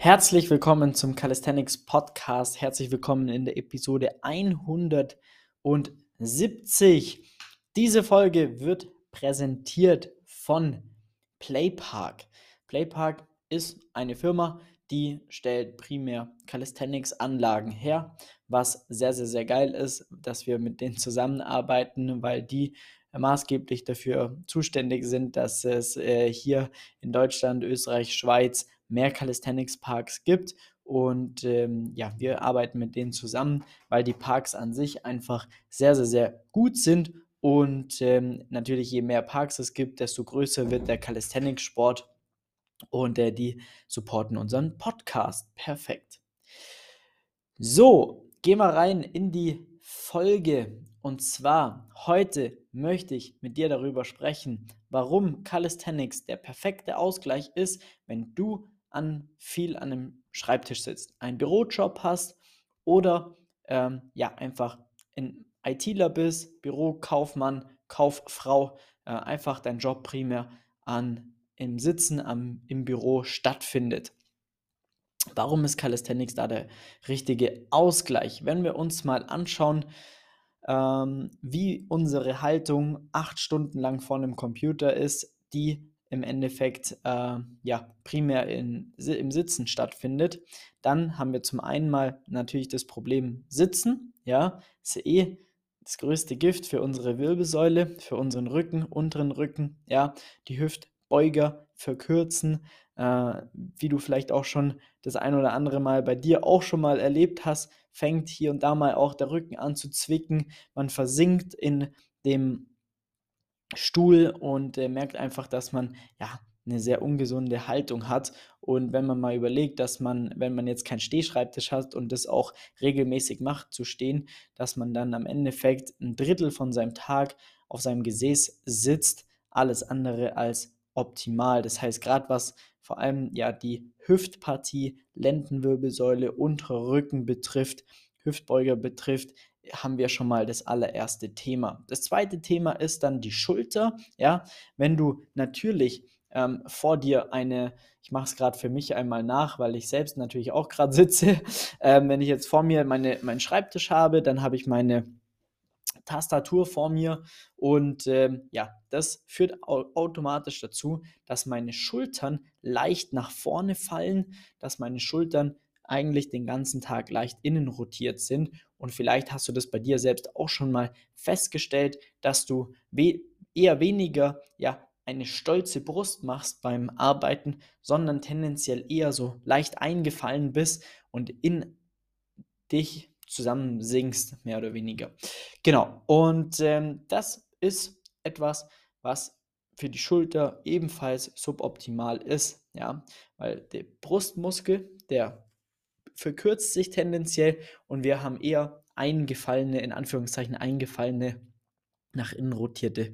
Herzlich willkommen zum Calisthenics Podcast. Herzlich willkommen in der Episode 170. Diese Folge wird präsentiert von Playpark. Playpark ist eine Firma, die stellt primär Calisthenics-Anlagen her, was sehr, sehr, sehr geil ist, dass wir mit denen zusammenarbeiten, weil die maßgeblich dafür zuständig sind, dass es äh, hier in Deutschland, Österreich, Schweiz mehr Calisthenics-Parks gibt. Und ähm, ja, wir arbeiten mit denen zusammen, weil die Parks an sich einfach sehr, sehr, sehr gut sind. Und ähm, natürlich, je mehr Parks es gibt, desto größer wird der Calisthenics-Sport. Und äh, die supporten unseren Podcast. Perfekt. So, gehen wir rein in die Folge. Und zwar heute möchte ich mit dir darüber sprechen, warum Calisthenics der perfekte Ausgleich ist, wenn du an viel an einem Schreibtisch sitzt, einen Bürojob hast oder ähm, ja einfach ein ITler bist, Bürokaufmann, Kauffrau, äh, einfach dein Job primär an im Sitzen am, im Büro stattfindet. Warum ist Calisthenics da der richtige Ausgleich? Wenn wir uns mal anschauen, ähm, wie unsere Haltung acht Stunden lang vor einem Computer ist, die im Endeffekt äh, ja primär in, im Sitzen stattfindet, dann haben wir zum einen mal natürlich das Problem Sitzen, ja, ist ja eh das größte Gift für unsere Wirbelsäule, für unseren Rücken, unteren Rücken, ja, die Hüftbeuger verkürzen, äh, wie du vielleicht auch schon das ein oder andere Mal bei dir auch schon mal erlebt hast, fängt hier und da mal auch der Rücken an zu zwicken, man versinkt in dem Stuhl und äh, merkt einfach, dass man ja eine sehr ungesunde Haltung hat. Und wenn man mal überlegt, dass man, wenn man jetzt keinen Stehschreibtisch hat und das auch regelmäßig macht zu stehen, dass man dann am Endeffekt ein Drittel von seinem Tag auf seinem Gesäß sitzt, alles andere als optimal. Das heißt, gerade was vor allem ja die Hüftpartie, Lendenwirbelsäule, untere Rücken betrifft, Hüftbeuger betrifft, haben wir schon mal das allererste Thema. Das zweite Thema ist dann die Schulter. Ja, wenn du natürlich ähm, vor dir eine, ich mache es gerade für mich einmal nach, weil ich selbst natürlich auch gerade sitze. Ähm, wenn ich jetzt vor mir meine, meinen Schreibtisch habe, dann habe ich meine Tastatur vor mir und ähm, ja, das führt automatisch dazu, dass meine Schultern leicht nach vorne fallen, dass meine Schultern eigentlich den ganzen Tag leicht innen rotiert sind. Und vielleicht hast du das bei dir selbst auch schon mal festgestellt, dass du we eher weniger ja, eine stolze Brust machst beim Arbeiten, sondern tendenziell eher so leicht eingefallen bist und in dich zusammensinkst, mehr oder weniger. Genau, und ähm, das ist etwas, was für die Schulter ebenfalls suboptimal ist, ja, weil der Brustmuskel, der verkürzt sich tendenziell und wir haben eher eingefallene, in Anführungszeichen eingefallene, nach innen rotierte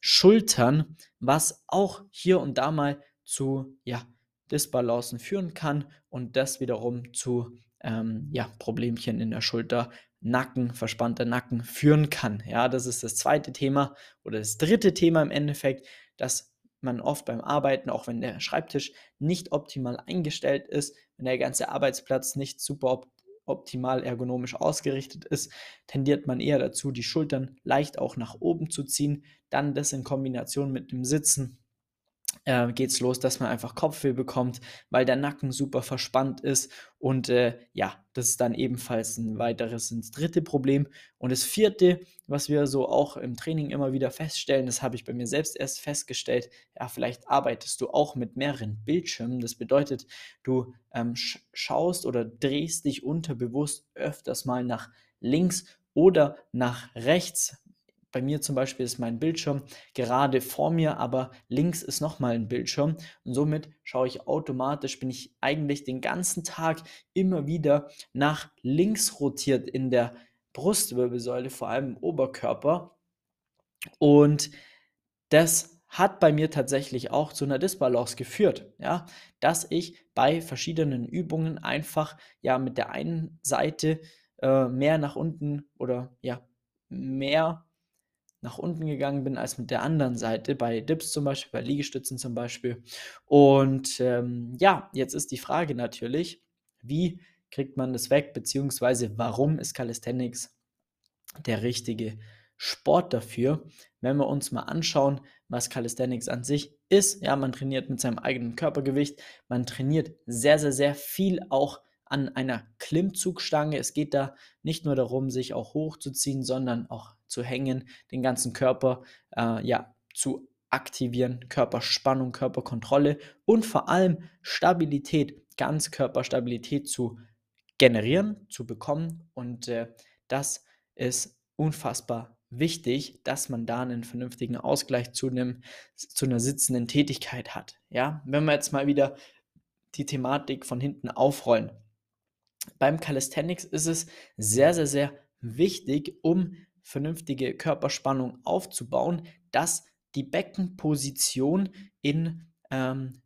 Schultern, was auch hier und da mal zu ja, Disbalancen führen kann und das wiederum zu ähm, ja, Problemchen in der Schulter, Nacken, verspannter Nacken führen kann. Ja, das ist das zweite Thema oder das dritte Thema im Endeffekt, das man oft beim Arbeiten, auch wenn der Schreibtisch nicht optimal eingestellt ist, wenn der ganze Arbeitsplatz nicht super op optimal ergonomisch ausgerichtet ist, tendiert man eher dazu, die Schultern leicht auch nach oben zu ziehen. Dann das in Kombination mit dem Sitzen äh, geht es los, dass man einfach Kopfweh bekommt, weil der Nacken super verspannt ist. Und äh, ja, das ist dann ebenfalls ein weiteres, ein dritte Problem. Und das vierte, was wir so auch im Training immer wieder feststellen, das habe ich bei mir selbst erst festgestellt, ja, vielleicht arbeitest du auch mit mehreren Bildschirmen. Das bedeutet, du ähm, schaust oder drehst dich unterbewusst öfters mal nach links oder nach rechts, bei mir zum Beispiel ist mein Bildschirm gerade vor mir, aber links ist nochmal ein Bildschirm. Und somit schaue ich automatisch, bin ich eigentlich den ganzen Tag immer wieder nach links rotiert in der Brustwirbelsäule, vor allem im Oberkörper. Und das hat bei mir tatsächlich auch zu einer Disbalance geführt, ja, dass ich bei verschiedenen Übungen einfach ja mit der einen Seite äh, mehr nach unten oder ja mehr nach unten gegangen bin als mit der anderen Seite, bei Dips zum Beispiel, bei Liegestützen zum Beispiel. Und ähm, ja, jetzt ist die Frage natürlich, wie kriegt man das weg, beziehungsweise warum ist Calisthenics der richtige Sport dafür? Wenn wir uns mal anschauen, was Calisthenics an sich ist, ja, man trainiert mit seinem eigenen Körpergewicht, man trainiert sehr, sehr, sehr viel auch an einer Klimmzugstange. Es geht da nicht nur darum, sich auch hochzuziehen, sondern auch zu hängen, den ganzen Körper äh, ja, zu aktivieren, Körperspannung, Körperkontrolle und vor allem Stabilität, Ganzkörperstabilität zu generieren, zu bekommen. Und äh, das ist unfassbar wichtig, dass man da einen vernünftigen Ausgleich zu, einem, zu einer sitzenden Tätigkeit hat. Ja, wenn wir jetzt mal wieder die Thematik von hinten aufrollen. Beim Calisthenics ist es sehr, sehr, sehr wichtig, um vernünftige Körperspannung aufzubauen, dass die Beckenposition in ähm,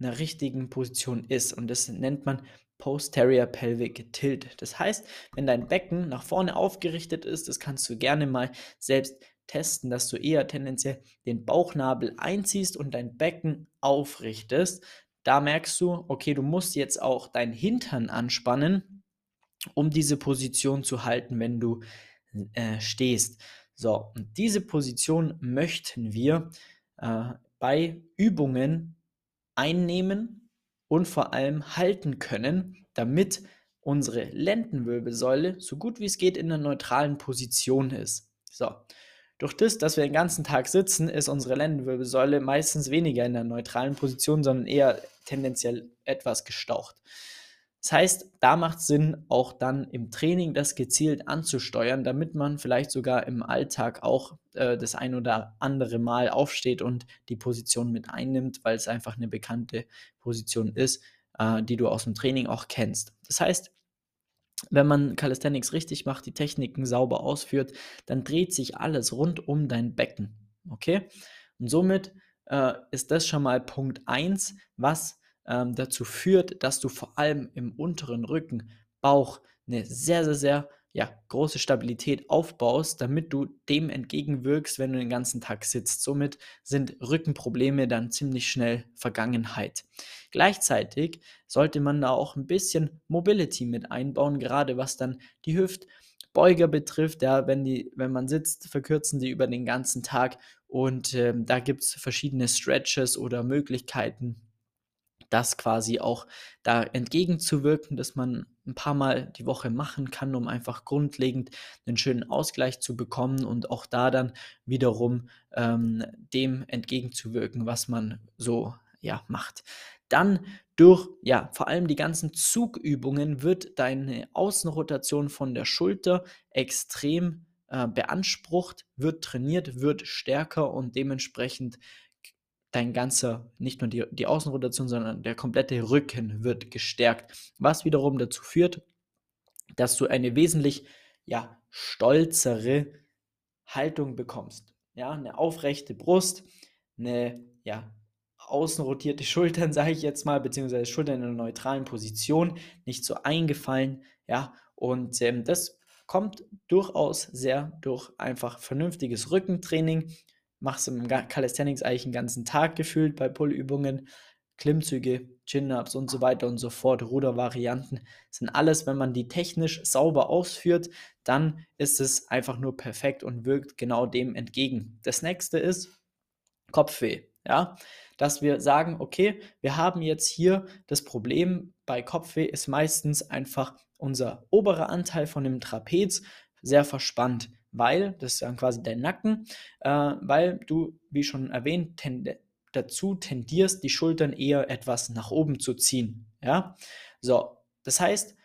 einer richtigen Position ist. Und das nennt man Posterior Pelvic Tilt. Das heißt, wenn dein Becken nach vorne aufgerichtet ist, das kannst du gerne mal selbst testen, dass du eher tendenziell den Bauchnabel einziehst und dein Becken aufrichtest. Da merkst du, okay, du musst jetzt auch dein Hintern anspannen, um diese Position zu halten, wenn du äh, stehst. So, und diese Position möchten wir äh, bei Übungen einnehmen und vor allem halten können, damit unsere Lendenwirbelsäule so gut wie es geht in einer neutralen Position ist. So. Durch das, dass wir den ganzen Tag sitzen, ist unsere Lendenwirbelsäule meistens weniger in einer neutralen Position, sondern eher tendenziell etwas gestaucht. Das heißt, da macht es Sinn, auch dann im Training das gezielt anzusteuern, damit man vielleicht sogar im Alltag auch äh, das ein oder andere Mal aufsteht und die Position mit einnimmt, weil es einfach eine bekannte Position ist, äh, die du aus dem Training auch kennst. Das heißt, wenn man Calisthenics richtig macht, die Techniken sauber ausführt, dann dreht sich alles rund um dein Becken. Okay? Und somit äh, ist das schon mal Punkt 1, was ähm, dazu führt, dass du vor allem im unteren Rücken, Bauch eine sehr, sehr, sehr ja, große Stabilität aufbaust, damit du dem entgegenwirkst, wenn du den ganzen Tag sitzt. Somit sind Rückenprobleme dann ziemlich schnell Vergangenheit. Gleichzeitig sollte man da auch ein bisschen Mobility mit einbauen, gerade was dann die Hüftbeuger betrifft. Ja, wenn, die, wenn man sitzt, verkürzen die über den ganzen Tag und ähm, da gibt es verschiedene Stretches oder Möglichkeiten, das quasi auch da entgegenzuwirken, dass man ein paar Mal die Woche machen kann, um einfach grundlegend einen schönen Ausgleich zu bekommen und auch da dann wiederum ähm, dem entgegenzuwirken, was man so ja macht. Dann durch ja vor allem die ganzen Zugübungen wird deine Außenrotation von der Schulter extrem äh, beansprucht, wird trainiert, wird stärker und dementsprechend dein ganzer, nicht nur die, die Außenrotation, sondern der komplette Rücken wird gestärkt, was wiederum dazu führt, dass du eine wesentlich ja, stolzere Haltung bekommst. Ja, eine aufrechte Brust, eine ja, außenrotierte Schultern, sage ich jetzt mal, beziehungsweise Schultern in einer neutralen Position, nicht so eingefallen, ja, und ähm, das kommt durchaus sehr durch einfach vernünftiges Rückentraining, machst im Calisthenics eigentlich den ganzen Tag gefühlt bei Pullübungen, Klimmzüge, Chin-Ups und so weiter und so fort, Rudervarianten, sind alles, wenn man die technisch sauber ausführt, dann ist es einfach nur perfekt und wirkt genau dem entgegen. Das nächste ist Kopfweh, ja, dass wir sagen, okay, wir haben jetzt hier das Problem bei Kopfweh ist meistens einfach unser oberer Anteil von dem Trapez sehr verspannt weil, das ist dann quasi dein Nacken, äh, weil du, wie schon erwähnt, tend dazu tendierst, die Schultern eher etwas nach oben zu ziehen. Ja, so, das heißt,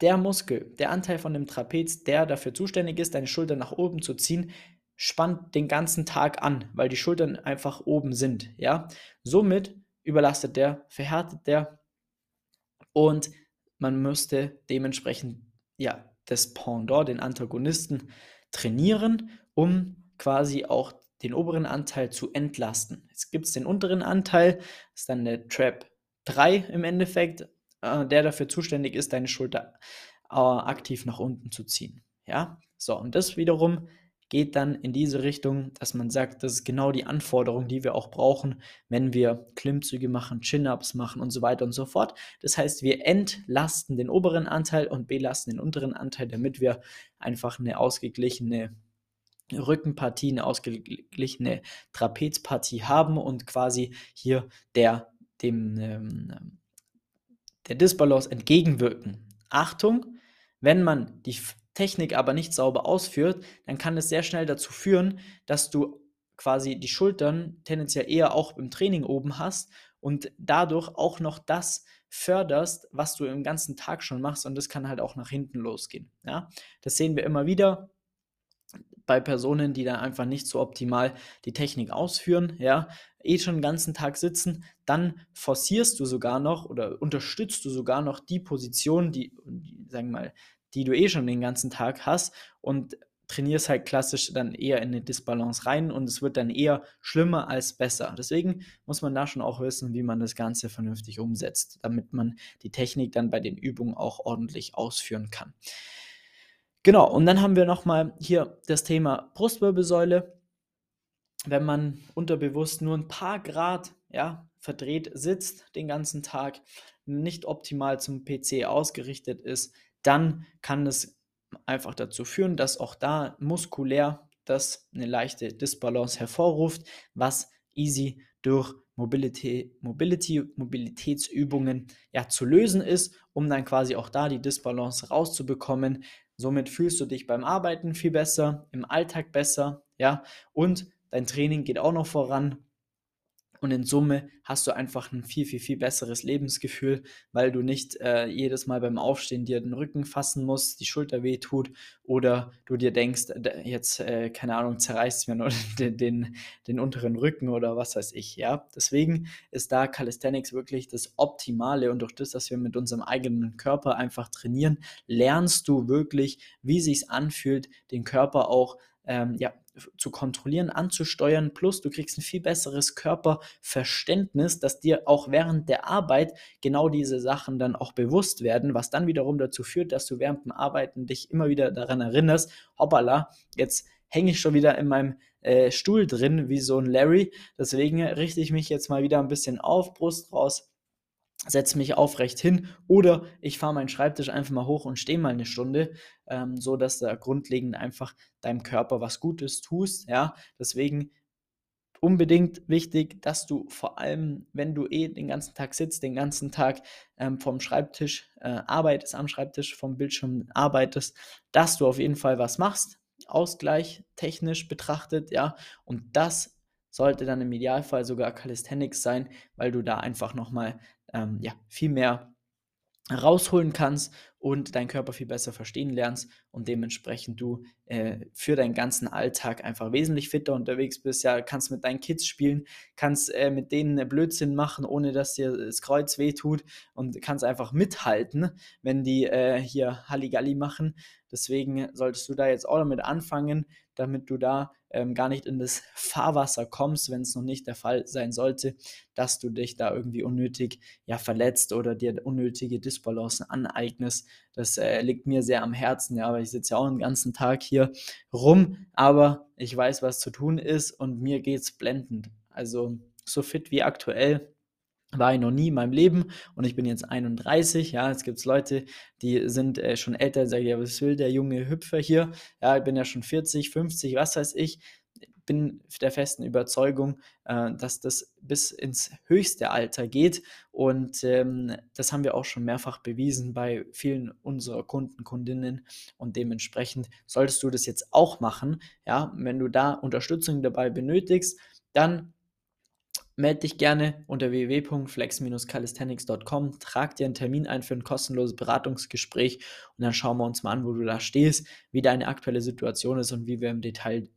der Muskel, der Anteil von dem Trapez, der dafür zuständig ist, deine Schultern nach oben zu ziehen, spannt den ganzen Tag an, weil die Schultern einfach oben sind. Ja, somit überlastet der, verhärtet der und man müsste dementsprechend ja das Pendant, den Antagonisten, trainieren, um quasi auch den oberen Anteil zu entlasten. Jetzt gibt es den unteren Anteil, ist dann der Trap 3 im Endeffekt, äh, der dafür zuständig ist, deine Schulter äh, aktiv nach unten zu ziehen. Ja, so, und das wiederum geht dann in diese Richtung, dass man sagt, das ist genau die Anforderung, die wir auch brauchen, wenn wir Klimmzüge machen, Chin-ups machen und so weiter und so fort. Das heißt, wir entlasten den oberen Anteil und belasten den unteren Anteil, damit wir einfach eine ausgeglichene Rückenpartie, eine ausgeglichene Trapezpartie haben und quasi hier der dem ähm, der Disbalance entgegenwirken. Achtung, wenn man die Technik aber nicht sauber ausführt, dann kann es sehr schnell dazu führen, dass du quasi die Schultern tendenziell eher auch im Training oben hast und dadurch auch noch das förderst, was du im ganzen Tag schon machst und das kann halt auch nach hinten losgehen. Ja? Das sehen wir immer wieder bei Personen, die dann einfach nicht so optimal die Technik ausführen, ja, eh schon den ganzen Tag sitzen, dann forcierst du sogar noch oder unterstützt du sogar noch die Position, die, die sagen wir mal, die du eh schon den ganzen Tag hast und trainierst halt klassisch dann eher in eine Disbalance rein und es wird dann eher schlimmer als besser. Deswegen muss man da schon auch wissen, wie man das Ganze vernünftig umsetzt, damit man die Technik dann bei den Übungen auch ordentlich ausführen kann. Genau, und dann haben wir nochmal hier das Thema Brustwirbelsäule. Wenn man unterbewusst nur ein paar Grad ja, verdreht sitzt den ganzen Tag, nicht optimal zum PC ausgerichtet ist, dann kann es einfach dazu führen, dass auch da muskulär das eine leichte Disbalance hervorruft, was easy durch Mobility, Mobility, Mobilitätsübungen ja zu lösen ist, um dann quasi auch da die Disbalance rauszubekommen, Somit fühlst du dich beim Arbeiten viel besser, im Alltag besser, ja, und dein Training geht auch noch voran. Und in Summe hast du einfach ein viel, viel, viel besseres Lebensgefühl, weil du nicht äh, jedes Mal beim Aufstehen dir den Rücken fassen musst, die Schulter wehtut oder du dir denkst, jetzt, äh, keine Ahnung, zerreißt mir nur den, den, den, unteren Rücken oder was weiß ich, ja. Deswegen ist da Calisthenics wirklich das Optimale und durch das, dass wir mit unserem eigenen Körper einfach trainieren, lernst du wirklich, wie sich's anfühlt, den Körper auch ähm, ja, zu kontrollieren, anzusteuern. Plus du kriegst ein viel besseres Körperverständnis, dass dir auch während der Arbeit genau diese Sachen dann auch bewusst werden, was dann wiederum dazu führt, dass du während dem Arbeiten dich immer wieder daran erinnerst, hoppala, jetzt hänge ich schon wieder in meinem äh, Stuhl drin, wie so ein Larry. Deswegen richte ich mich jetzt mal wieder ein bisschen auf, Brust raus, setze mich aufrecht hin oder ich fahre meinen Schreibtisch einfach mal hoch und stehe mal eine Stunde, ähm, so dass du grundlegend einfach deinem Körper was Gutes tust. Ja, deswegen unbedingt wichtig, dass du vor allem, wenn du eh den ganzen Tag sitzt, den ganzen Tag ähm, vom Schreibtisch äh, arbeitest, am Schreibtisch vom Bildschirm arbeitest, dass du auf jeden Fall was machst, Ausgleich technisch betrachtet, ja, und das sollte dann im Idealfall sogar Calisthenics sein, weil du da einfach nochmal ähm, ja, viel mehr rausholen kannst und deinen Körper viel besser verstehen lernst und dementsprechend du äh, für deinen ganzen Alltag einfach wesentlich fitter unterwegs bist. Ja, kannst mit deinen Kids spielen, kannst äh, mit denen Blödsinn machen, ohne dass dir das Kreuz wehtut und kannst einfach mithalten, wenn die äh, hier Halligalli machen. Deswegen solltest du da jetzt auch damit anfangen, damit du da ähm, gar nicht in das Fahrwasser kommst, wenn es noch nicht der Fall sein sollte, dass du dich da irgendwie unnötig ja, verletzt oder dir unnötige Disbalancen aneignest. Das äh, liegt mir sehr am Herzen, ja, aber ich sitze ja auch den ganzen Tag hier rum, aber ich weiß, was zu tun ist und mir geht es blendend. Also so fit wie aktuell war ich noch nie in meinem Leben und ich bin jetzt 31. Ja, jetzt gibt es Leute, die sind äh, schon älter, sagen, ja, was will der junge Hüpfer hier? Ja, ich bin ja schon 40, 50, was weiß ich. Bin der festen Überzeugung, äh, dass das bis ins höchste Alter geht und ähm, das haben wir auch schon mehrfach bewiesen bei vielen unserer Kunden, Kundinnen und dementsprechend solltest du das jetzt auch machen. Ja, wenn du da Unterstützung dabei benötigst, dann melde dich gerne unter www.flex-calisthenics.com, trag dir einen Termin ein für ein kostenloses Beratungsgespräch und dann schauen wir uns mal an, wo du da stehst, wie deine aktuelle Situation ist und wie wir im Detail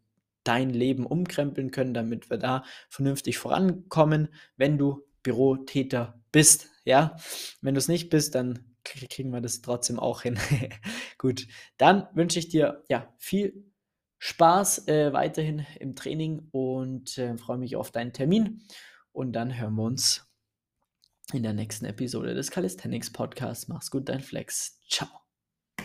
dein Leben umkrempeln können, damit wir da vernünftig vorankommen, wenn du Bürotäter bist. Ja, wenn du es nicht bist, dann kriegen wir das trotzdem auch hin. Gut, dann wünsche ich dir ja viel Spaß äh, weiterhin im Training und äh, freue mich auf deinen Termin. Und dann hören wir uns in der nächsten Episode des Calisthenics Podcasts. Mach's gut, dein Flex. Ciao.